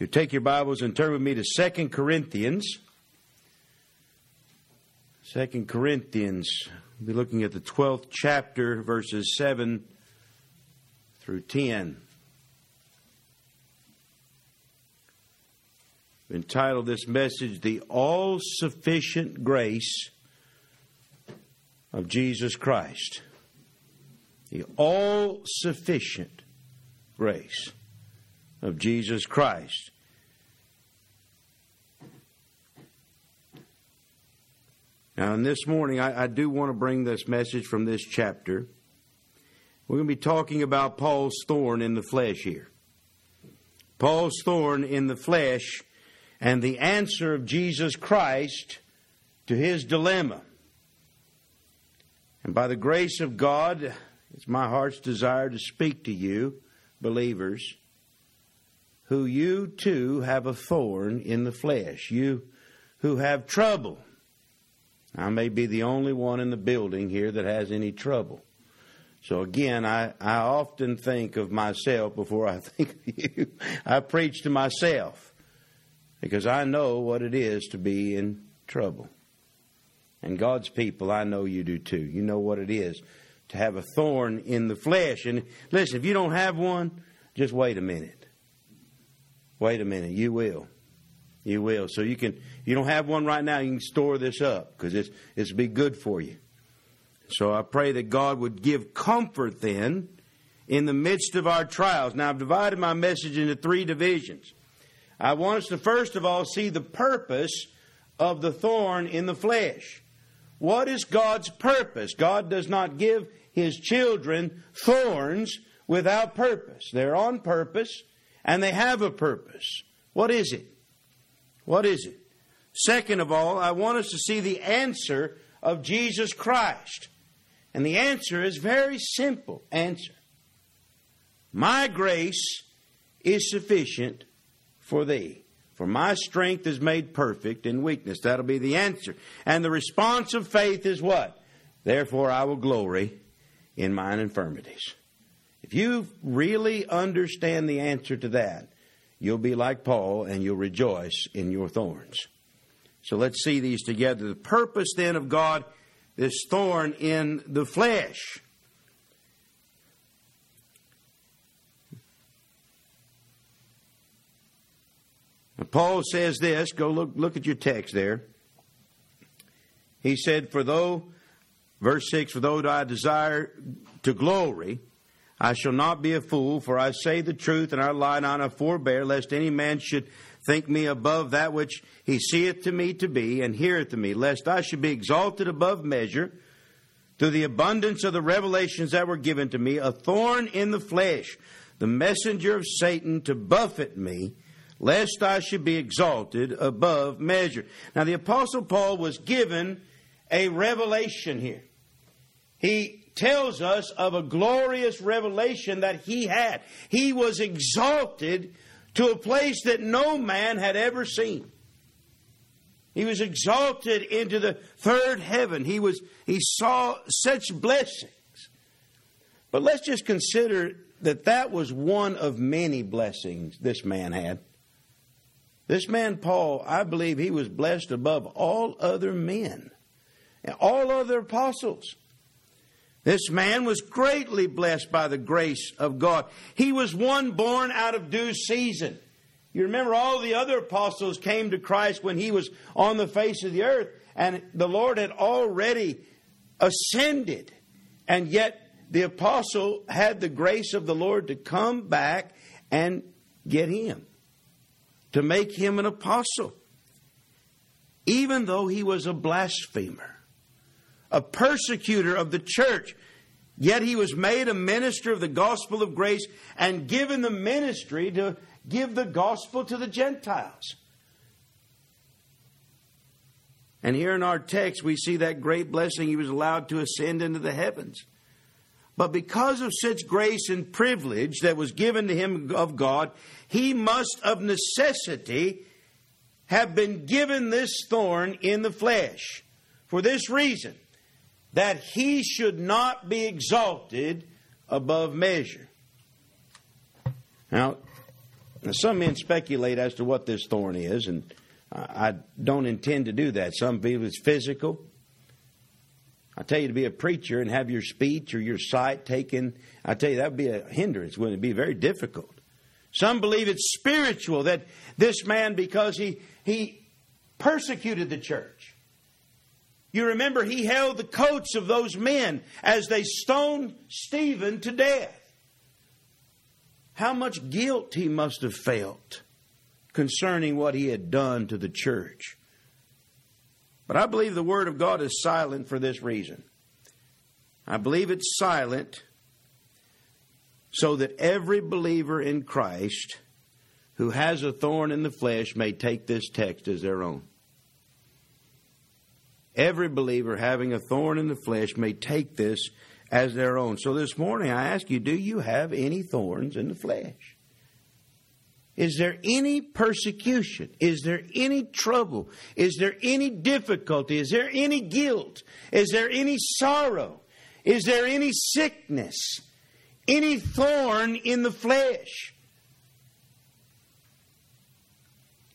You take your Bibles and turn with me to 2 Corinthians. 2 Corinthians. We'll be looking at the 12th chapter, verses 7 through 10. I've entitled this message, The All Sufficient Grace of Jesus Christ. The all sufficient grace of Jesus Christ. Now, and this morning, I, I do want to bring this message from this chapter. We're going to be talking about Paul's thorn in the flesh here. Paul's thorn in the flesh and the answer of Jesus Christ to his dilemma. And by the grace of God, it's my heart's desire to speak to you, believers, who you too have a thorn in the flesh. You who have trouble. I may be the only one in the building here that has any trouble. So again, I, I often think of myself before I think of you. I preach to myself because I know what it is to be in trouble. And God's people, I know you do too. You know what it is to have a thorn in the flesh. And listen, if you don't have one, just wait a minute. Wait a minute, you will. You will. So you can you don't have one right now, you can store this up because it's it's be good for you. So I pray that God would give comfort then in the midst of our trials. Now I've divided my message into three divisions. I want us to first of all see the purpose of the thorn in the flesh. What is God's purpose? God does not give his children thorns without purpose. They're on purpose and they have a purpose. What is it? What is it? Second of all, I want us to see the answer of Jesus Christ. And the answer is very simple answer. My grace is sufficient for thee. For my strength is made perfect in weakness. That'll be the answer. And the response of faith is what? Therefore I will glory in mine infirmities. If you really understand the answer to that, you'll be like Paul and you'll rejoice in your thorns. So let's see these together. The purpose then of God, this thorn in the flesh. Paul says this, go look, look at your text there. He said, For though, verse 6, for though I desire to glory, I shall not be a fool, for I say the truth, and I lie not, I forbear, lest any man should think me above that which he seeth to me to be, and heareth to me, lest I should be exalted above measure through the abundance of the revelations that were given to me, a thorn in the flesh, the messenger of Satan to buffet me, lest I should be exalted above measure. Now, the Apostle Paul was given a revelation here. He tells us of a glorious revelation that he had. He was exalted to a place that no man had ever seen. He was exalted into the third heaven. He was he saw such blessings. But let's just consider that that was one of many blessings this man had. This man Paul, I believe he was blessed above all other men and all other apostles. This man was greatly blessed by the grace of God. He was one born out of due season. You remember all the other apostles came to Christ when he was on the face of the earth, and the Lord had already ascended. And yet the apostle had the grace of the Lord to come back and get him, to make him an apostle, even though he was a blasphemer a persecutor of the church. Yet he was made a minister of the gospel of grace and given the ministry to give the gospel to the Gentiles. And here in our text, we see that great blessing. He was allowed to ascend into the heavens. But because of such grace and privilege that was given to him of God, he must of necessity have been given this thorn in the flesh. For this reason, that he should not be exalted above measure. Now, some men speculate as to what this thorn is, and I don't intend to do that. Some believe it's physical. I tell you to be a preacher and have your speech or your sight taken, I tell you that would be a hindrance, wouldn't it be very difficult. Some believe it's spiritual, that this man, because he, he persecuted the church. You remember he held the coats of those men as they stoned Stephen to death. How much guilt he must have felt concerning what he had done to the church. But I believe the Word of God is silent for this reason. I believe it's silent so that every believer in Christ who has a thorn in the flesh may take this text as their own. Every believer having a thorn in the flesh may take this as their own. So this morning I ask you, do you have any thorns in the flesh? Is there any persecution? Is there any trouble? Is there any difficulty? Is there any guilt? Is there any sorrow? Is there any sickness? Any thorn in the flesh?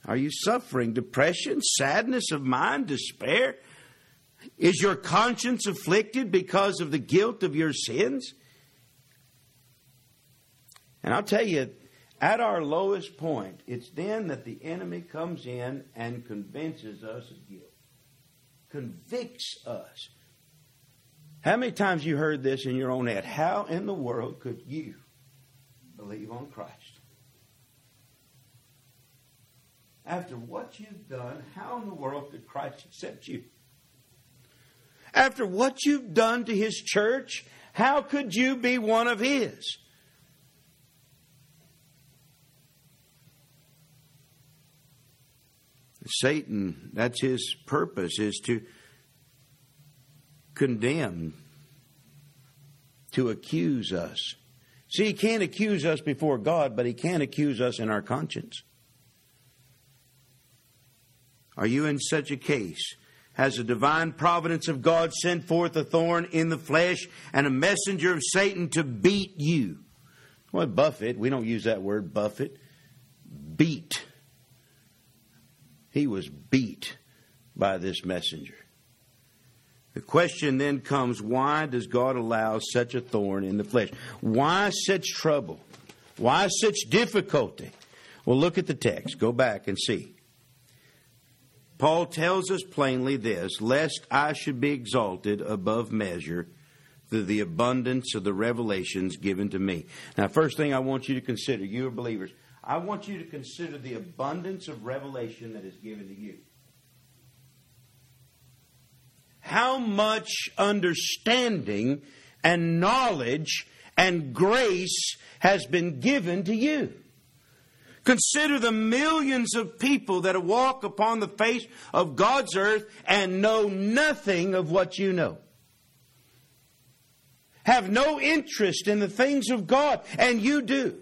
Are you suffering depression, sadness of mind, despair? Is your conscience afflicted because of the guilt of your sins? And I'll tell you, at our lowest point, it's then that the enemy comes in and convinces us of guilt, convicts us. How many times you heard this in your own head? How in the world could you believe on Christ? After what you've done, how in the world could Christ accept you? After what you've done to his church, how could you be one of his? Satan, that's his purpose, is to condemn, to accuse us. See, he can't accuse us before God, but he can accuse us in our conscience. Are you in such a case? Has the divine providence of God sent forth a thorn in the flesh and a messenger of Satan to beat you? Well, buffet, we don't use that word, buffet. Beat he was beat by this messenger. The question then comes why does God allow such a thorn in the flesh? Why such trouble? Why such difficulty? Well, look at the text. Go back and see. Paul tells us plainly this lest I should be exalted above measure through the abundance of the revelations given to me. Now, first thing I want you to consider, you are believers, I want you to consider the abundance of revelation that is given to you. How much understanding and knowledge and grace has been given to you. Consider the millions of people that walk upon the face of God's earth and know nothing of what you know. Have no interest in the things of God, and you do.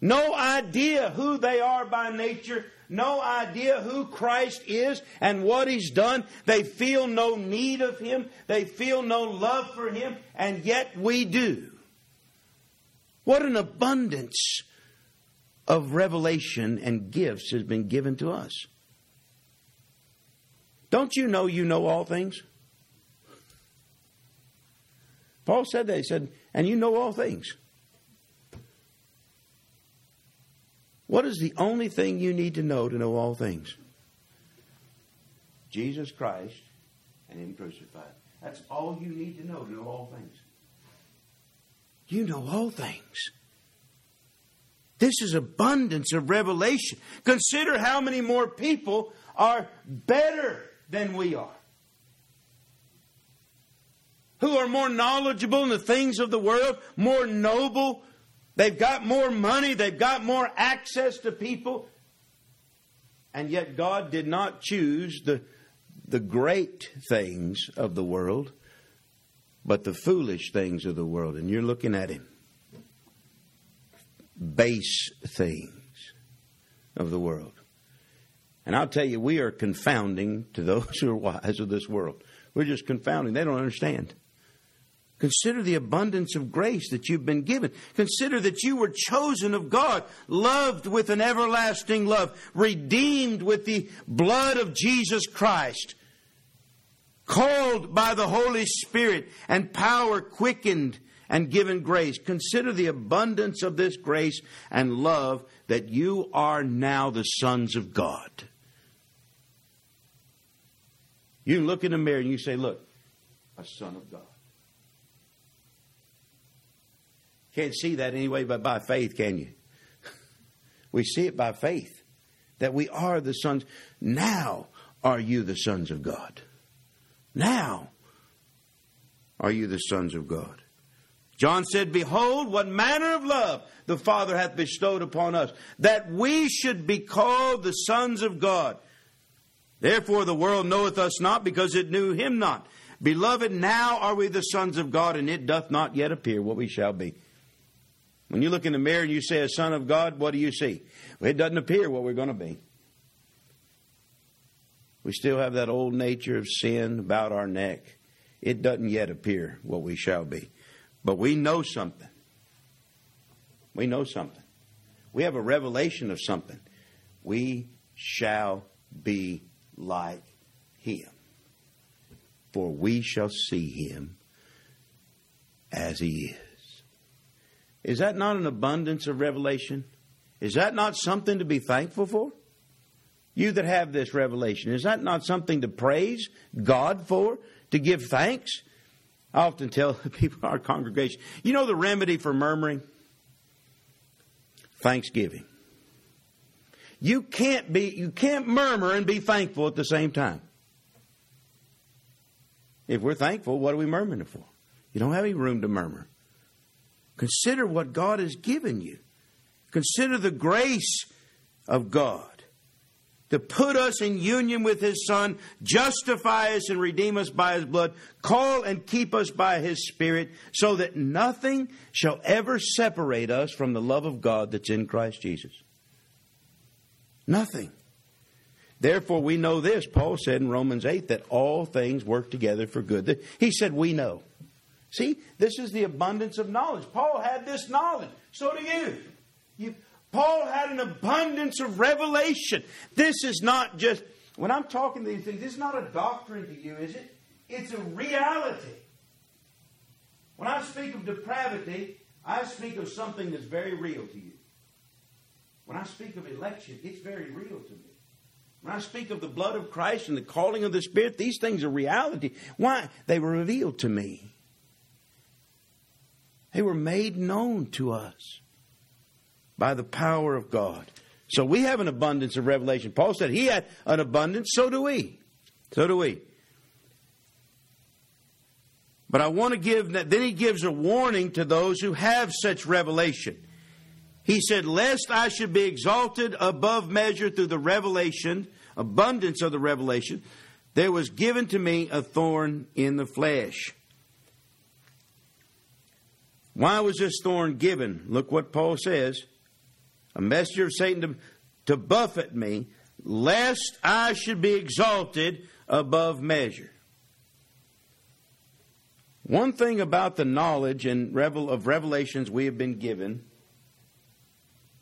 No idea who they are by nature. No idea who Christ is and what He's done. They feel no need of Him. They feel no love for Him. And yet we do. What an abundance of revelation and gifts has been given to us. Don't you know you know all things? Paul said that. He said, and you know all things. What is the only thing you need to know to know all things? Jesus Christ and Him crucified. That's all you need to know to know all things. You know all things. This is abundance of revelation. Consider how many more people are better than we are. Who are more knowledgeable in the things of the world, more noble, They've got more money, they've got more access to people. And yet God did not choose the, the great things of the world, but the foolish things of the world. And you're looking at Him. Base things of the world. And I'll tell you, we are confounding to those who are wise of this world. We're just confounding. They don't understand. Consider the abundance of grace that you've been given. Consider that you were chosen of God, loved with an everlasting love, redeemed with the blood of Jesus Christ, called by the Holy Spirit, and power quickened and given grace. Consider the abundance of this grace and love that you are now the sons of God. You look in the mirror and you say, Look, a son of God. Can't see that anyway but by faith, can you? we see it by faith that we are the sons. Now are you the sons of God. Now are you the sons of God. John said, Behold, what manner of love the Father hath bestowed upon us, that we should be called the sons of God. Therefore the world knoweth us not, because it knew him not. Beloved, now are we the sons of God, and it doth not yet appear what we shall be. When you look in the mirror and you say a son of God, what do you see? Well, it doesn't appear what we're going to be. We still have that old nature of sin about our neck. It doesn't yet appear what we shall be. But we know something. We know something. We have a revelation of something. We shall be like him. For we shall see him as he is. Is that not an abundance of revelation? Is that not something to be thankful for? You that have this revelation, is that not something to praise God for? To give thanks? I often tell people in our congregation, you know the remedy for murmuring? Thanksgiving. You can't be you can't murmur and be thankful at the same time. If we're thankful, what are we murmuring for? You don't have any room to murmur. Consider what God has given you. Consider the grace of God to put us in union with His Son, justify us and redeem us by His blood, call and keep us by His Spirit, so that nothing shall ever separate us from the love of God that's in Christ Jesus. Nothing. Therefore, we know this. Paul said in Romans 8 that all things work together for good. He said, We know. See, this is the abundance of knowledge. Paul had this knowledge. So do you. you. Paul had an abundance of revelation. This is not just, when I'm talking these things, this is not a doctrine to you, is it? It's a reality. When I speak of depravity, I speak of something that's very real to you. When I speak of election, it's very real to me. When I speak of the blood of Christ and the calling of the Spirit, these things are reality. Why? They were revealed to me. They were made known to us by the power of God. So we have an abundance of revelation. Paul said he had an abundance, so do we. So do we. But I want to give, that then he gives a warning to those who have such revelation. He said, Lest I should be exalted above measure through the revelation, abundance of the revelation, there was given to me a thorn in the flesh why was this thorn given? Look what Paul says a messenger of Satan to, to buffet me, lest I should be exalted above measure. One thing about the knowledge and revel of revelations we have been given,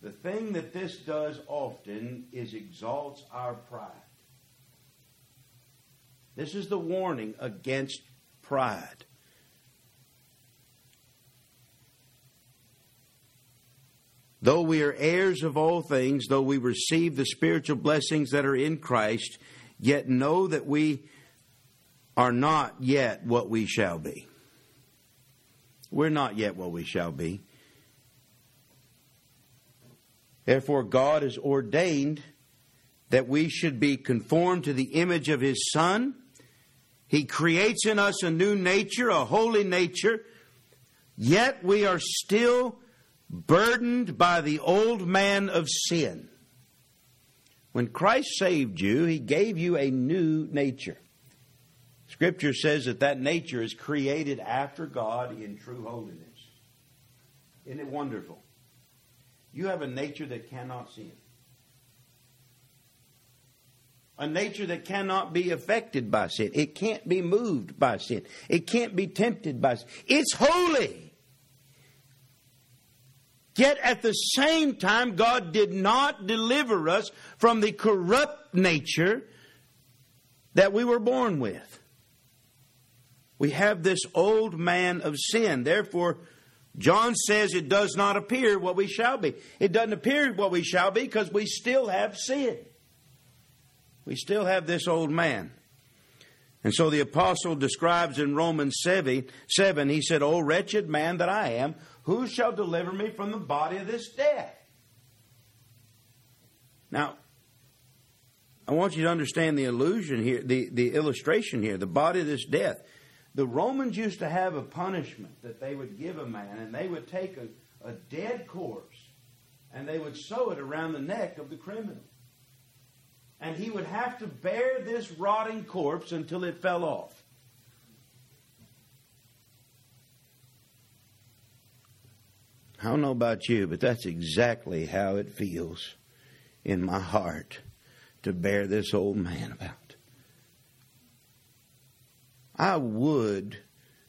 the thing that this does often is exalts our pride. This is the warning against pride. Though we are heirs of all things, though we receive the spiritual blessings that are in Christ, yet know that we are not yet what we shall be. We're not yet what we shall be. Therefore, God has ordained that we should be conformed to the image of His Son. He creates in us a new nature, a holy nature, yet we are still burdened by the old man of sin. When Christ saved you, he gave you a new nature. Scripture says that that nature is created after God in true holiness. Isn't it wonderful? You have a nature that cannot sin. A nature that cannot be affected by sin. It can't be moved by sin. It can't be tempted by sin. It's holy. Yet at the same time, God did not deliver us from the corrupt nature that we were born with. We have this old man of sin. Therefore, John says it does not appear what we shall be. It doesn't appear what we shall be because we still have sin. We still have this old man. And so the apostle describes in Romans 7, 7 he said, O wretched man that I am, who shall deliver me from the body of this death? Now, I want you to understand the illusion here, the, the illustration here, the body of this death. The Romans used to have a punishment that they would give a man, and they would take a, a dead corpse and they would sew it around the neck of the criminal. And he would have to bear this rotting corpse until it fell off. I don't know about you, but that's exactly how it feels in my heart to bear this old man about. I would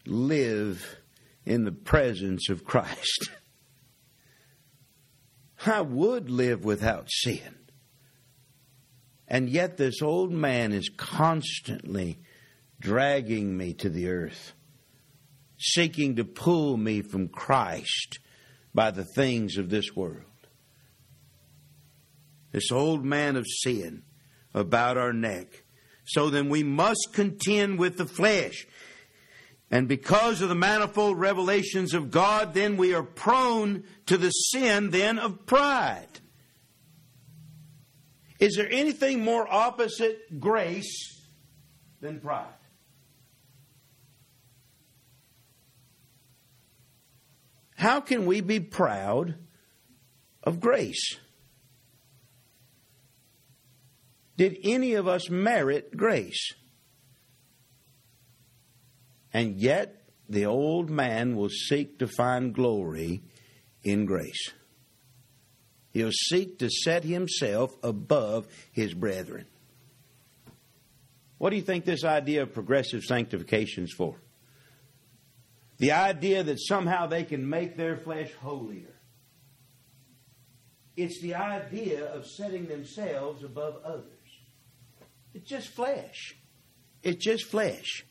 live in the presence of Christ. I would live without sin. And yet, this old man is constantly dragging me to the earth, seeking to pull me from Christ by the things of this world. This old man of sin about our neck so then we must contend with the flesh. And because of the manifold revelations of God, then we are prone to the sin then of pride. Is there anything more opposite grace than pride? How can we be proud of grace? Did any of us merit grace? And yet, the old man will seek to find glory in grace. He'll seek to set himself above his brethren. What do you think this idea of progressive sanctification is for? The idea that somehow they can make their flesh holier. It's the idea of setting themselves above others. It's just flesh. It's just flesh.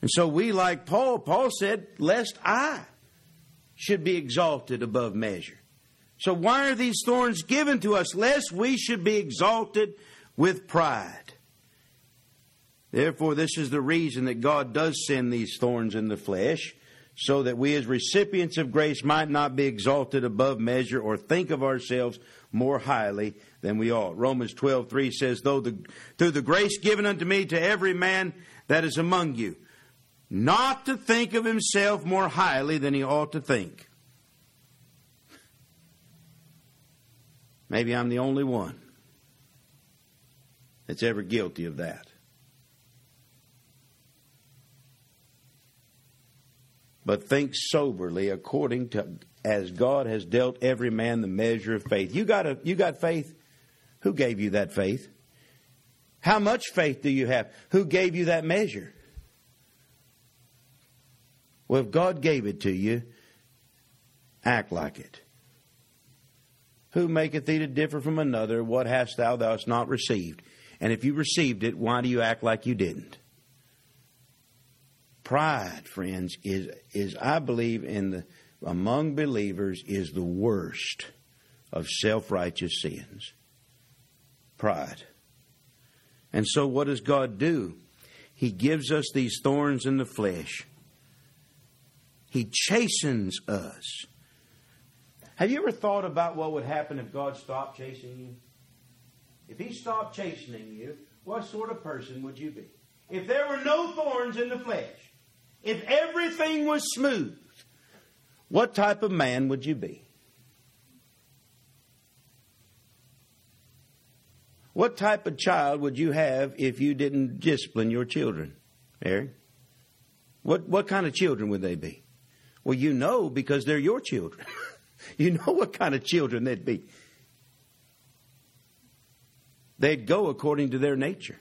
And so we, like Paul, Paul said, lest I should be exalted above measure. So why are these thorns given to us? Lest we should be exalted with pride. Therefore, this is the reason that God does send these thorns in the flesh, so that we as recipients of grace might not be exalted above measure or think of ourselves more highly than we ought. Romans 12, 3 says, Though the, through the grace given unto me to every man that is among you, not to think of himself more highly than he ought to think. Maybe I'm the only one that's ever guilty of that. But think soberly according to as God has dealt every man the measure of faith. You got a, you got faith? Who gave you that faith? How much faith do you have? Who gave you that measure? Well, if God gave it to you, act like it. Who maketh thee to differ from another? What hast thou thou hast not received? And if you received it, why do you act like you didn't? Pride, friends, is is I believe in the among believers is the worst of self righteous sins pride. And so, what does God do? He gives us these thorns in the flesh, He chastens us. Have you ever thought about what would happen if God stopped chasing you? If He stopped chastening you, what sort of person would you be? If there were no thorns in the flesh, if everything was smooth, what type of man would you be? What type of child would you have if you didn't discipline your children, Eric? What, what kind of children would they be? Well, you know because they're your children. you know what kind of children they'd be. they'd go according to their nature.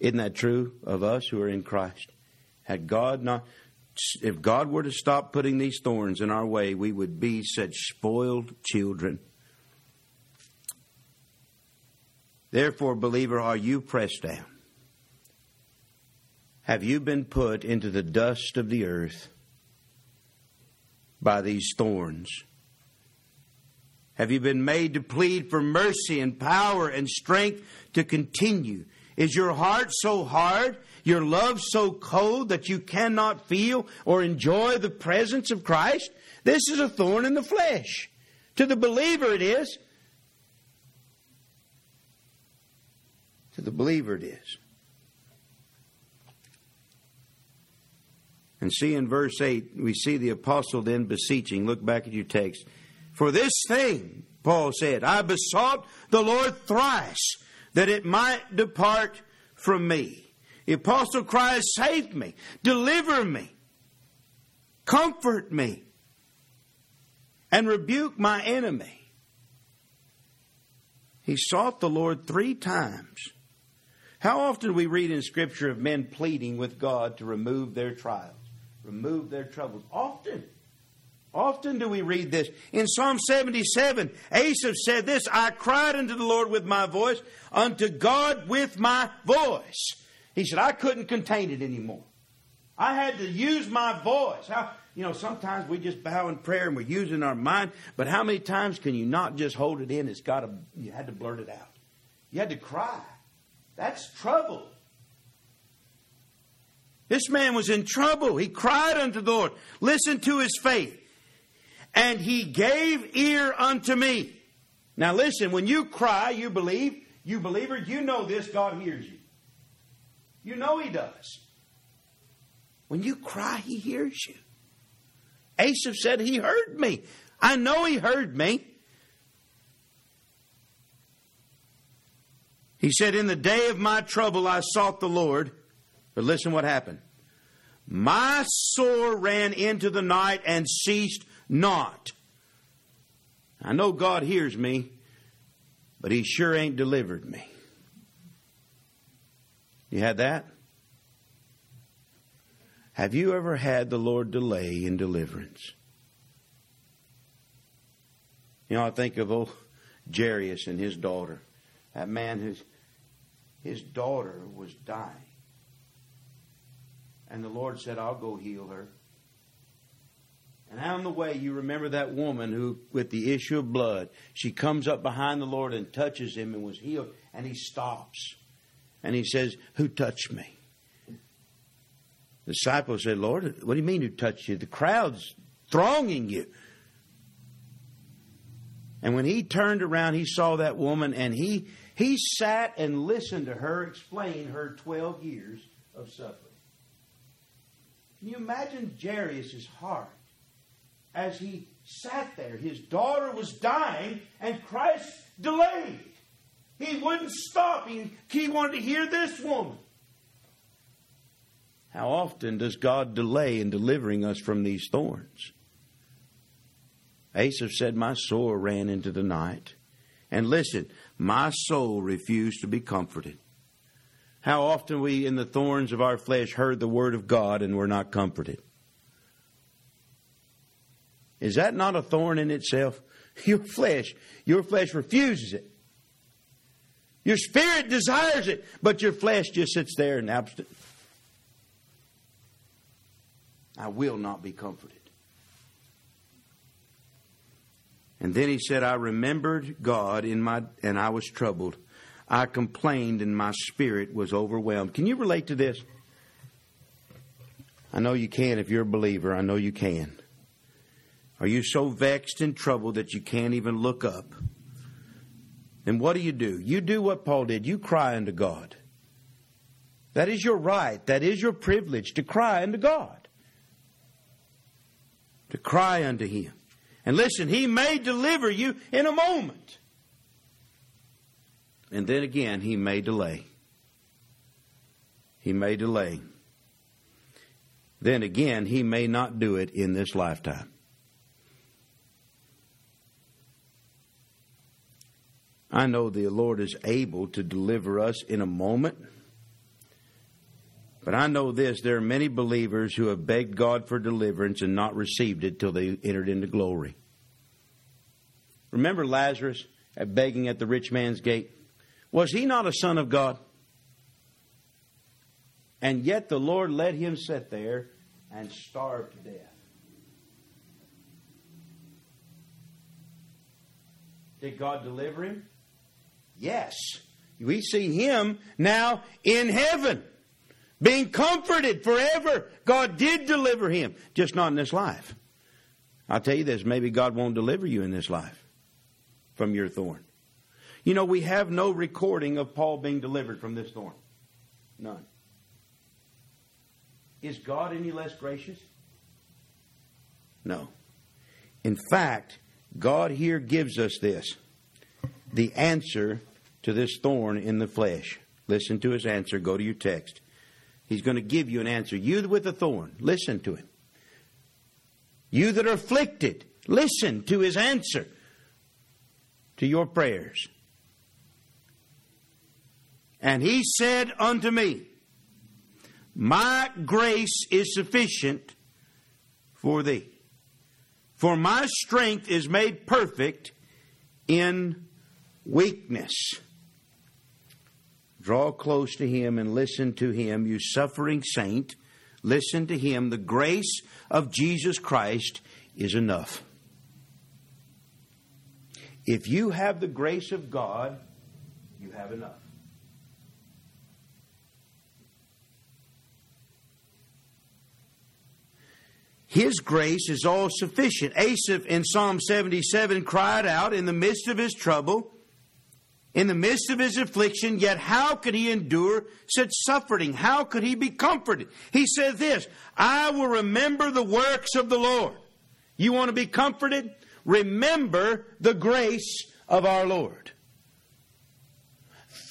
Isn't that true of us who are in Christ? Had God not, if God were to stop putting these thorns in our way, we would be such spoiled children. Therefore, believer, are you pressed down? Have you been put into the dust of the earth by these thorns? Have you been made to plead for mercy and power and strength to continue? Is your heart so hard, your love so cold that you cannot feel or enjoy the presence of Christ? This is a thorn in the flesh. To the believer, it is. To the believer, it is. And see in verse 8, we see the apostle then beseeching. Look back at your text. For this thing, Paul said, I besought the Lord thrice that it might depart from me. The apostle cries, Save me, deliver me, comfort me, and rebuke my enemy. He sought the Lord three times. How often we read in Scripture of men pleading with God to remove their trials, remove their troubles? Often. Often do we read this. In Psalm 77, Asaph said this I cried unto the Lord with my voice, unto God with my voice. He said, I couldn't contain it anymore. I had to use my voice. How, you know, sometimes we just bow in prayer and we're using our mind, but how many times can you not just hold it in? It's got to, you had to blurt it out. You had to cry. That's trouble. This man was in trouble. He cried unto the Lord. Listen to his faith and he gave ear unto me. Now listen, when you cry, you believe, you believer, you know this, God hears you. You know he does. When you cry, he hears you. Asaph said, He heard me. I know he heard me. He said, In the day of my trouble, I sought the Lord. But listen what happened. My sore ran into the night and ceased not. I know God hears me, but He sure ain't delivered me. You had that? Have you ever had the Lord delay in deliverance? You know, I think of old Jairus and his daughter. That man whose his daughter was dying. And the Lord said, I'll go heal her. And on the way, you remember that woman who, with the issue of blood, she comes up behind the Lord and touches him and was healed. And he stops. And he says, Who touched me? The disciples said, Lord, what do you mean who touched you? The crowd's thronging you. And when he turned around, he saw that woman and he, he sat and listened to her explain her 12 years of suffering. Can you imagine Jairus' heart? As he sat there. His daughter was dying, and Christ delayed. He wouldn't stop. He, he wanted to hear this woman. How often does God delay in delivering us from these thorns? Asaph said, My soul ran into the night. And listen, my soul refused to be comforted. How often we, in the thorns of our flesh, heard the word of God and were not comforted. Is that not a thorn in itself? Your flesh, your flesh refuses it. Your spirit desires it, but your flesh just sits there and absent. I will not be comforted. And then he said, I remembered God in my and I was troubled. I complained and my spirit was overwhelmed. Can you relate to this? I know you can if you're a believer. I know you can. Are you so vexed and troubled that you can't even look up? Then what do you do? You do what Paul did. You cry unto God. That is your right. That is your privilege to cry unto God. To cry unto Him. And listen, He may deliver you in a moment. And then again, He may delay. He may delay. Then again, He may not do it in this lifetime. I know the Lord is able to deliver us in a moment. But I know this there are many believers who have begged God for deliverance and not received it till they entered into glory. Remember Lazarus at begging at the rich man's gate? Was he not a son of God? And yet the Lord let him sit there and starve to death. Did God deliver him? Yes. We see him now in heaven, being comforted forever. God did deliver him, just not in this life. I'll tell you this maybe God won't deliver you in this life from your thorn. You know, we have no recording of Paul being delivered from this thorn. None. Is God any less gracious? No. In fact, God here gives us this the answer to this thorn in the flesh. Listen to his answer. Go to your text. He's going to give you an answer. You with a thorn, listen to him. You that are afflicted, listen to his answer to your prayers. And he said unto me, My grace is sufficient for thee. For my strength is made perfect in weakness. Draw close to him and listen to him, you suffering saint. Listen to him. The grace of Jesus Christ is enough. If you have the grace of God, you have enough. His grace is all sufficient. Asaph in Psalm 77 cried out in the midst of his trouble, in the midst of his affliction, yet how could he endure such suffering? How could he be comforted? He said this, I will remember the works of the Lord. You want to be comforted? Remember the grace of our Lord.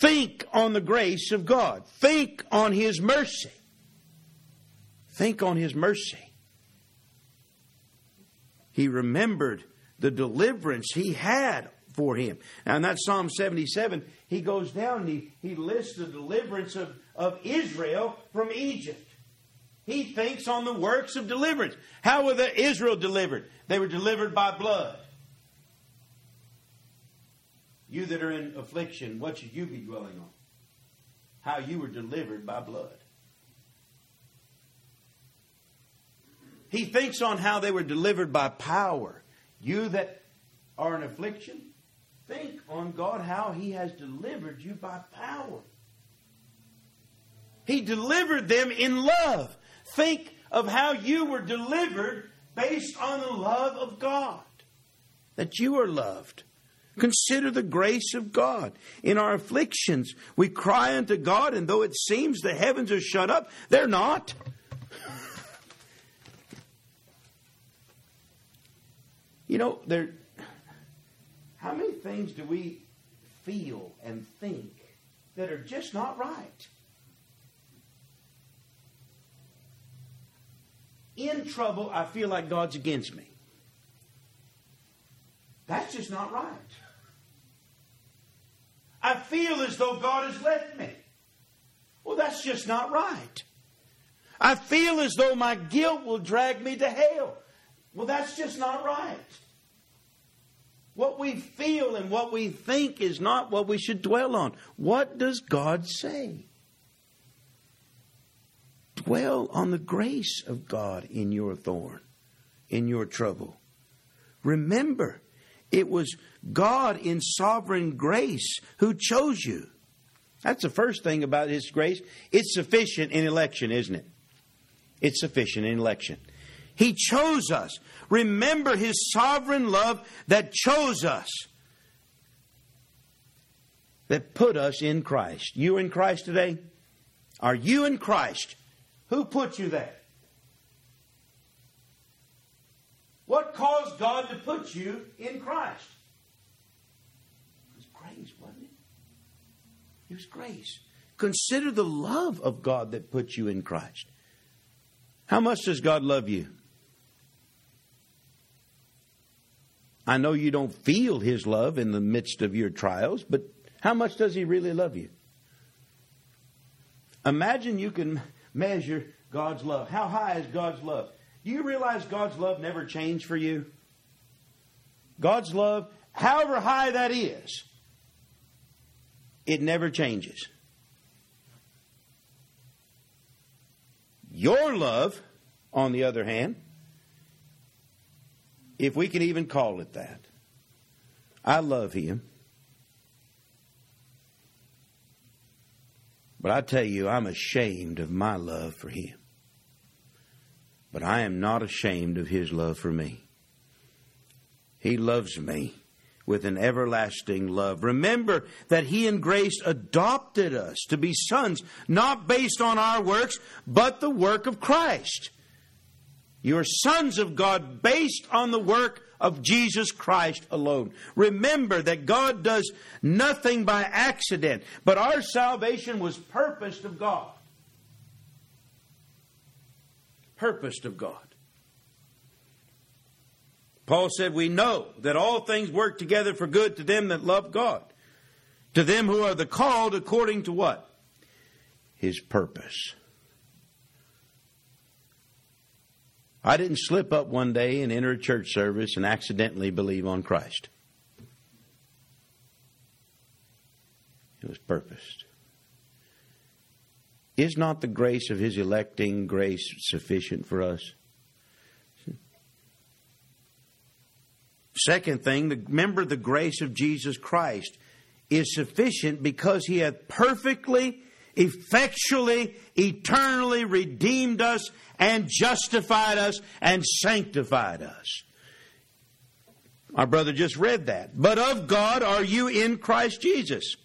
Think on the grace of God. Think on His mercy. Think on His mercy he remembered the deliverance he had for him. Now, in that Psalm 77, he goes down and he, he lists the deliverance of, of Israel from Egypt. He thinks on the works of deliverance. How were the Israel delivered? They were delivered by blood. You that are in affliction, what should you be dwelling on? How you were delivered by blood. He thinks on how they were delivered by power. You that are in affliction, think on God how He has delivered you by power. He delivered them in love. Think of how you were delivered based on the love of God. That you are loved. Consider the grace of God. In our afflictions, we cry unto God, and though it seems the heavens are shut up, they're not. You know, there. How many things do we feel and think that are just not right? In trouble, I feel like God's against me. That's just not right. I feel as though God has left me. Well, that's just not right. I feel as though my guilt will drag me to hell. Well, that's just not right. What we feel and what we think is not what we should dwell on. What does God say? Dwell on the grace of God in your thorn, in your trouble. Remember, it was God in sovereign grace who chose you. That's the first thing about His grace. It's sufficient in election, isn't it? It's sufficient in election. He chose us. Remember His sovereign love that chose us, that put us in Christ. You in Christ today? Are you in Christ? Who put you there? What caused God to put you in Christ? It was grace, wasn't it? It was grace. Consider the love of God that put you in Christ. How much does God love you? I know you don't feel His love in the midst of your trials, but how much does He really love you? Imagine you can measure God's love. How high is God's love? Do you realize God's love never changed for you? God's love, however high that is, it never changes. Your love, on the other hand, if we can even call it that, I love him. But I tell you, I'm ashamed of my love for him. But I am not ashamed of his love for me. He loves me with an everlasting love. Remember that He in grace adopted us to be sons, not based on our works, but the work of Christ. You are sons of God based on the work of Jesus Christ alone. Remember that God does nothing by accident, but our salvation was purposed of God. Purposed of God. Paul said, We know that all things work together for good to them that love God, to them who are the called according to what? His purpose. I didn't slip up one day and enter a church service and accidentally believe on Christ. It was purposed. Is not the grace of his electing grace sufficient for us? Second thing, remember the grace of Jesus Christ is sufficient because he hath perfectly, effectually, eternally redeemed us and justified us and sanctified us. Our brother just read that. But of God are you in Christ Jesus,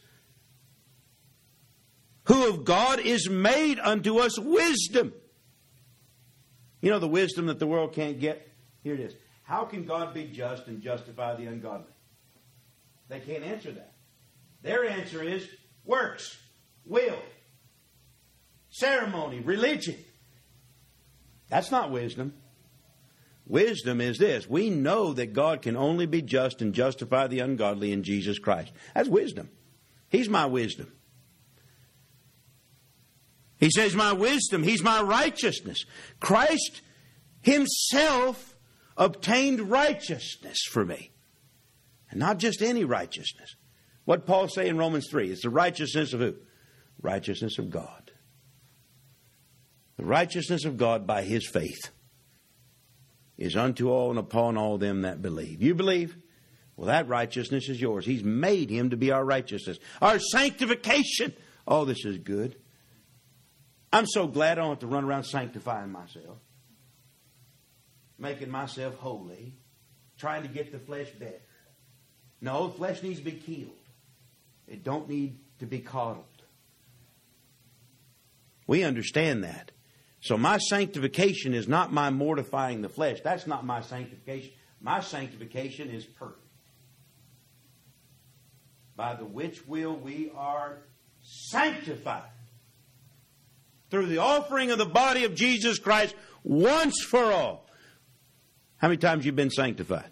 who of God is made unto us wisdom. You know the wisdom that the world can't get? Here it is. How can God be just and justify the ungodly? They can't answer that. Their answer is works, will, ceremony, religion. That's not wisdom. Wisdom is this we know that God can only be just and justify the ungodly in Jesus Christ. That's wisdom. He's my wisdom. He says, My wisdom, He's my righteousness. Christ Himself obtained righteousness for me. And not just any righteousness. What Paul say in Romans 3? It's the righteousness of who? Righteousness of God. The righteousness of God by his faith is unto all and upon all them that believe. You believe? Well, that righteousness is yours. He's made him to be our righteousness. Our sanctification. Oh, this is good. I'm so glad I don't have to run around sanctifying myself making myself holy, trying to get the flesh better. No, flesh needs to be killed. It don't need to be coddled. We understand that. So my sanctification is not my mortifying the flesh. That's not my sanctification. My sanctification is perfect. By the which will we are sanctified through the offering of the body of Jesus Christ once for all. How many times you've been sanctified?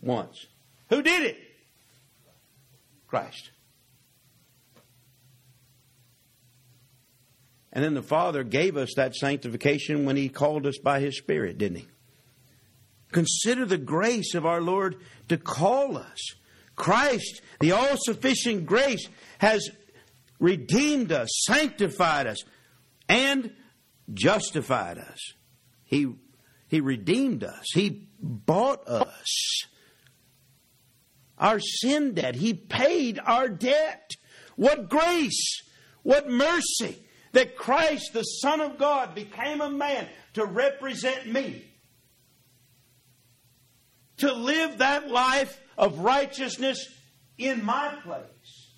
Once. Who did it? Christ. And then the Father gave us that sanctification when He called us by His Spirit, didn't He? Consider the grace of our Lord to call us. Christ, the all sufficient grace, has redeemed us, sanctified us, and justified us. He he redeemed us. He bought us. Our sin debt. He paid our debt. What grace! What mercy that Christ, the Son of God, became a man to represent me. To live that life of righteousness in my place.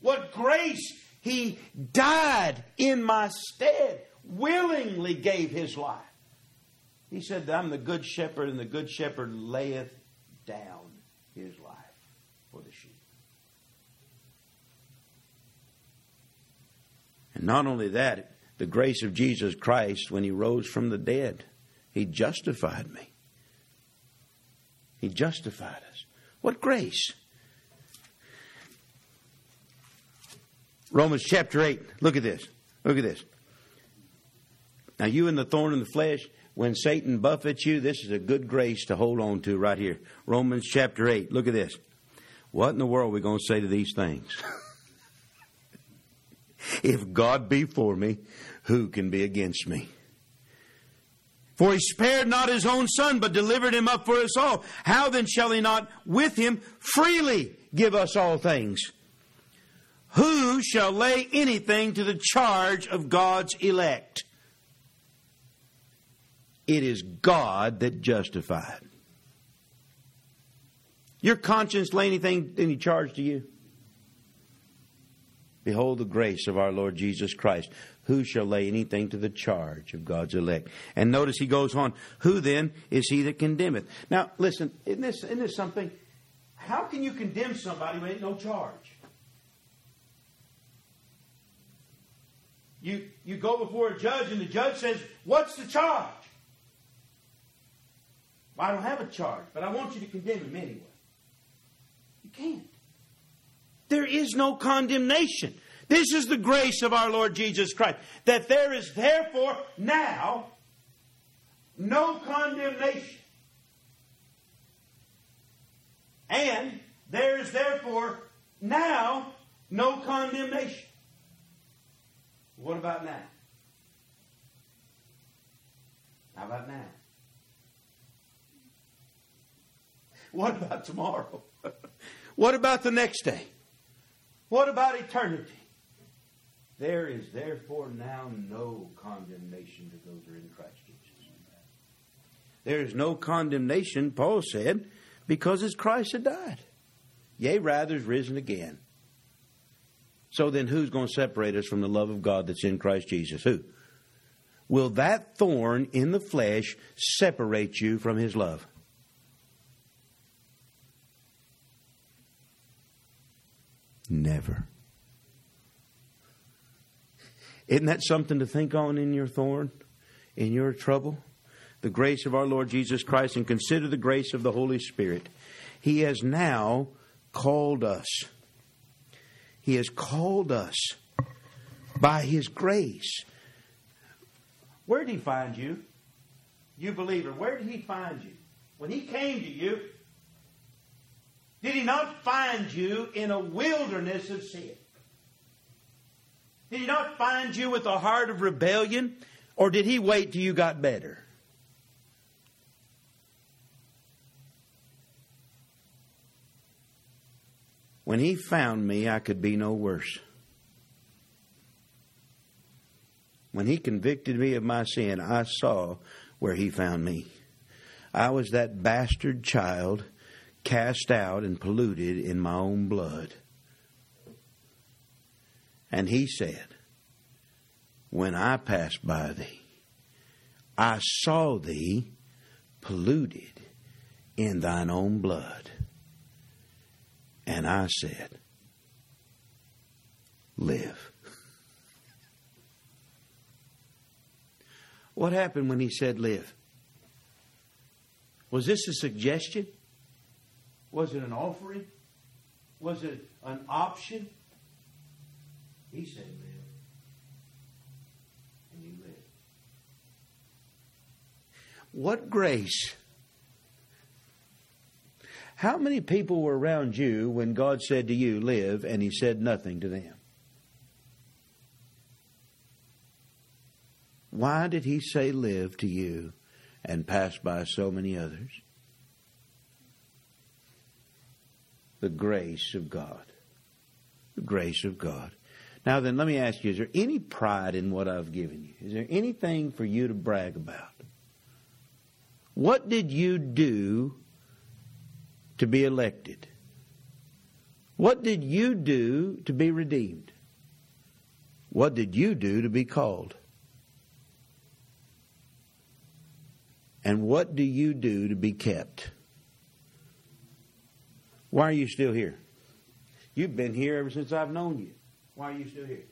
What grace! He died in my stead, willingly gave his life. He said, I'm the good shepherd, and the good shepherd layeth down his life for the sheep. And not only that, the grace of Jesus Christ, when he rose from the dead, he justified me. He justified us. What grace? Romans chapter 8. Look at this. Look at this. Now, you and the thorn in the flesh, when Satan buffets you, this is a good grace to hold on to right here. Romans chapter 8. Look at this. What in the world are we going to say to these things? if God be for me, who can be against me? For he spared not his own son, but delivered him up for us all. How then shall he not with him freely give us all things? Who shall lay anything to the charge of God's elect? It is God that justified. Your conscience lay anything any charge to you? Behold the grace of our Lord Jesus Christ. Who shall lay anything to the charge of God's elect? And notice he goes on, Who then is he that condemneth? Now, listen, isn't this, isn't this something? How can you condemn somebody with no charge? You, you go before a judge and the judge says, What's the charge? I don't have a charge, but I want you to condemn him anyway. You can't. There is no condemnation. This is the grace of our Lord Jesus Christ. That there is therefore now no condemnation. And there is therefore now no condemnation. What about now? How about now? What about tomorrow? what about the next day? What about eternity? There is therefore now no condemnation to those who are in Christ Jesus. There is no condemnation, Paul said, because as Christ had died. Yea, rather is risen again. So then who's going to separate us from the love of God that's in Christ Jesus? Who? Will that thorn in the flesh separate you from his love? Never. Isn't that something to think on in your thorn, in your trouble? The grace of our Lord Jesus Christ, and consider the grace of the Holy Spirit. He has now called us. He has called us by His grace. Where did He find you? You believer, where did He find you? When He came to you, did He not find you in a wilderness of sin? Did He not find you with a heart of rebellion? Or did He wait till you got better? When He found me, I could be no worse. When He convicted me of my sin, I saw where He found me. I was that bastard child cast out and polluted in my own blood. And he said, When I passed by thee, I saw thee polluted in thine own blood. And I said, Live. What happened when he said live? Was this a suggestion? Was it an offering? Was it an option? He said, live. And you live. What grace? How many people were around you when God said to you, live, and He said nothing to them? Why did He say live to you and pass by so many others? The grace of God. The grace of God. Now then, let me ask you, is there any pride in what I've given you? Is there anything for you to brag about? What did you do to be elected? What did you do to be redeemed? What did you do to be called? And what do you do to be kept? Why are you still here? You've been here ever since I've known you. Why are you still here?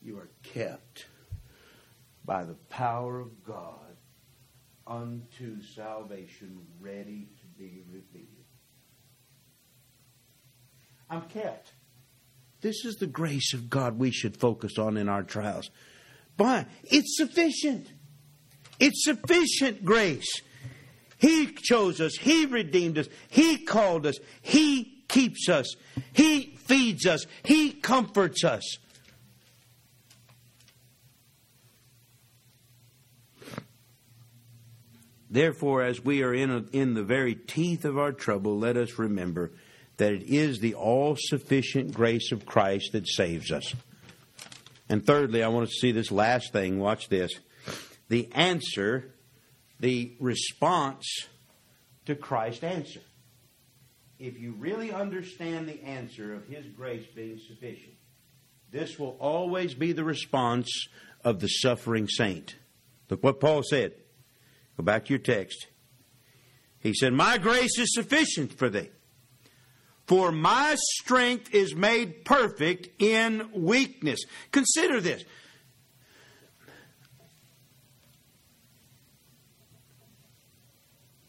You are kept by the power of God unto salvation ready to be revealed. I'm kept. This is the grace of God we should focus on in our trials. But It's sufficient. It's sufficient grace. He chose us. He redeemed us. He called us. He keeps us. He feeds us. He comforts us. Therefore, as we are in, a, in the very teeth of our trouble, let us remember that it is the all sufficient grace of Christ that saves us. And thirdly, I want to see this last thing. Watch this. The answer, the response to Christ's answer. If you really understand the answer of His grace being sufficient, this will always be the response of the suffering saint. Look what Paul said. Go back to your text. He said, My grace is sufficient for thee. For my strength is made perfect in weakness. Consider this.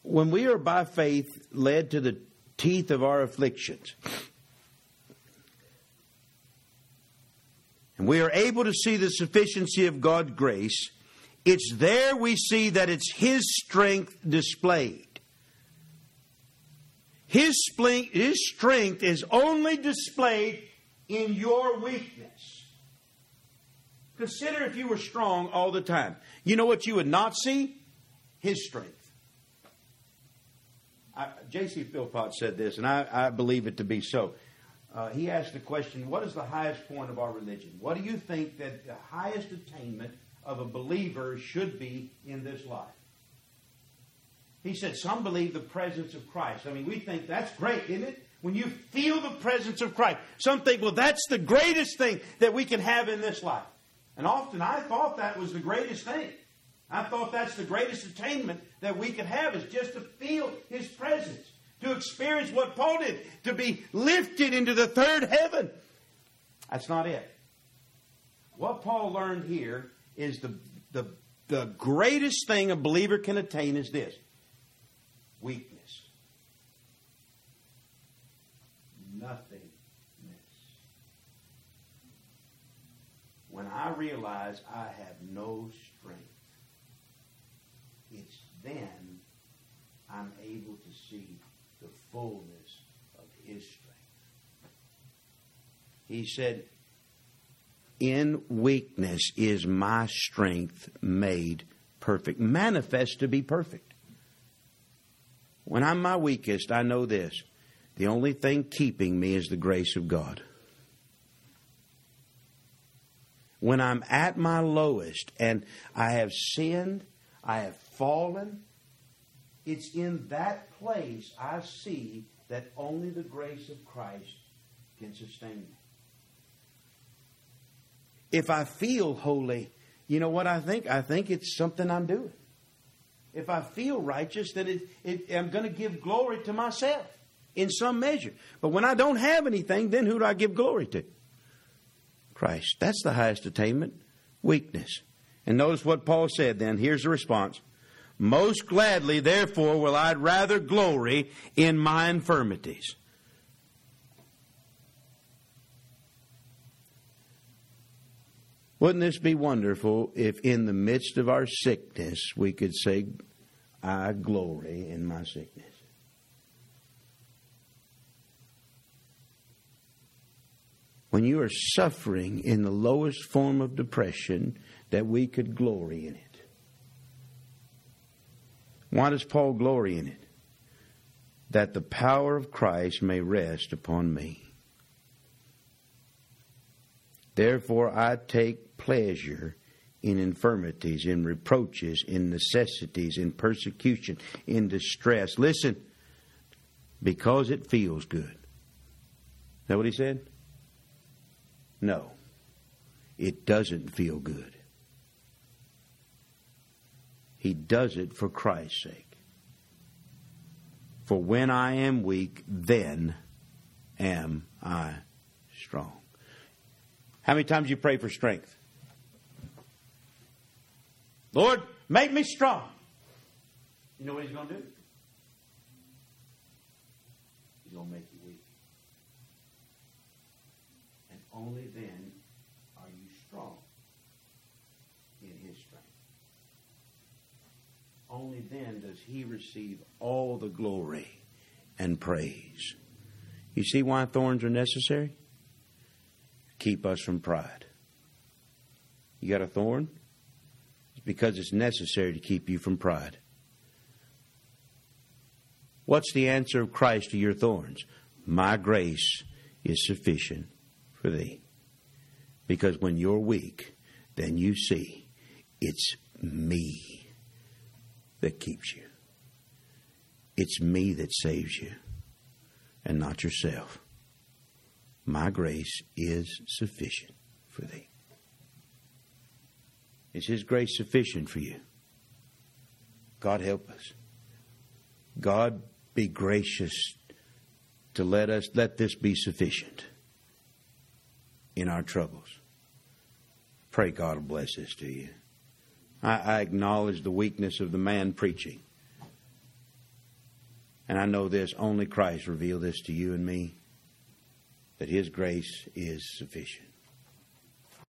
When we are by faith led to the teeth of our afflictions, and we are able to see the sufficiency of God's grace, it's there we see that it's His strength displayed. His, his strength is only displayed in your weakness. Consider if you were strong all the time. You know what you would not see? His strength. J.C. Philpot said this, and I, I, believe it to be so. Uh, he asked the question, What is the highest point of our religion? What do you think that the highest attainment of a believer should be in this life? He said, Some believe the presence of Christ. I mean, we think that's great, isn't it? When you feel the presence of Christ. Some think, well, that's the greatest thing that we can have in this life. And often I thought that was the greatest thing. I thought that's the greatest attainment that we could have is just to feel His presence, to experience what Paul did, to be lifted into the third heaven. That's not it. What Paul learned here is the, the, the greatest thing a believer can attain is this weakness. Nothingness. When I realize I have no then I'm able to see the fullness of His strength. He said, In weakness is my strength made perfect, manifest to be perfect. When I'm my weakest, I know this. The only thing keeping me is the grace of God. When I'm at my lowest and I have sinned, I have fallen, it's in that place I see that only the grace of Christ can sustain me. If I feel holy, you know what I think? I think it's something I'm doing. If I feel righteous, then it, it, I'm going to give glory to myself in some measure. But when I don't have anything, then who do I give glory to? Christ. That's the highest attainment weakness. And notice what Paul said then. Here's the response Most gladly, therefore, will I rather glory in my infirmities. Wouldn't this be wonderful if in the midst of our sickness we could say, I glory in my sickness? When you are suffering in the lowest form of depression, that we could glory in it. Why does Paul glory in it? That the power of Christ may rest upon me. Therefore, I take pleasure in infirmities, in reproaches, in necessities, in persecution, in distress. Listen, because it feels good. Is that what he said? No, it doesn't feel good. He does it for Christ's sake. For when I am weak, then am I strong. How many times you pray for strength? Lord, make me strong. You know what He's going to do? He's going to make you weak. And only then are you strong in His strength. Only then does He receive all the glory and praise. You see why thorns are necessary? Keep us from pride. You got a thorn? It's because it's necessary to keep you from pride. What's the answer of Christ to your thorns? My grace is sufficient for thee. Because when you're weak, then you see it's me that keeps you. It's me that saves you and not yourself. My grace is sufficient for thee. Is His grace sufficient for you? God help us. God be gracious to let us let this be sufficient in our troubles. Pray God will bless this to you. I, I acknowledge the weakness of the man preaching. And I know this only Christ revealed this to you and me that His grace is sufficient.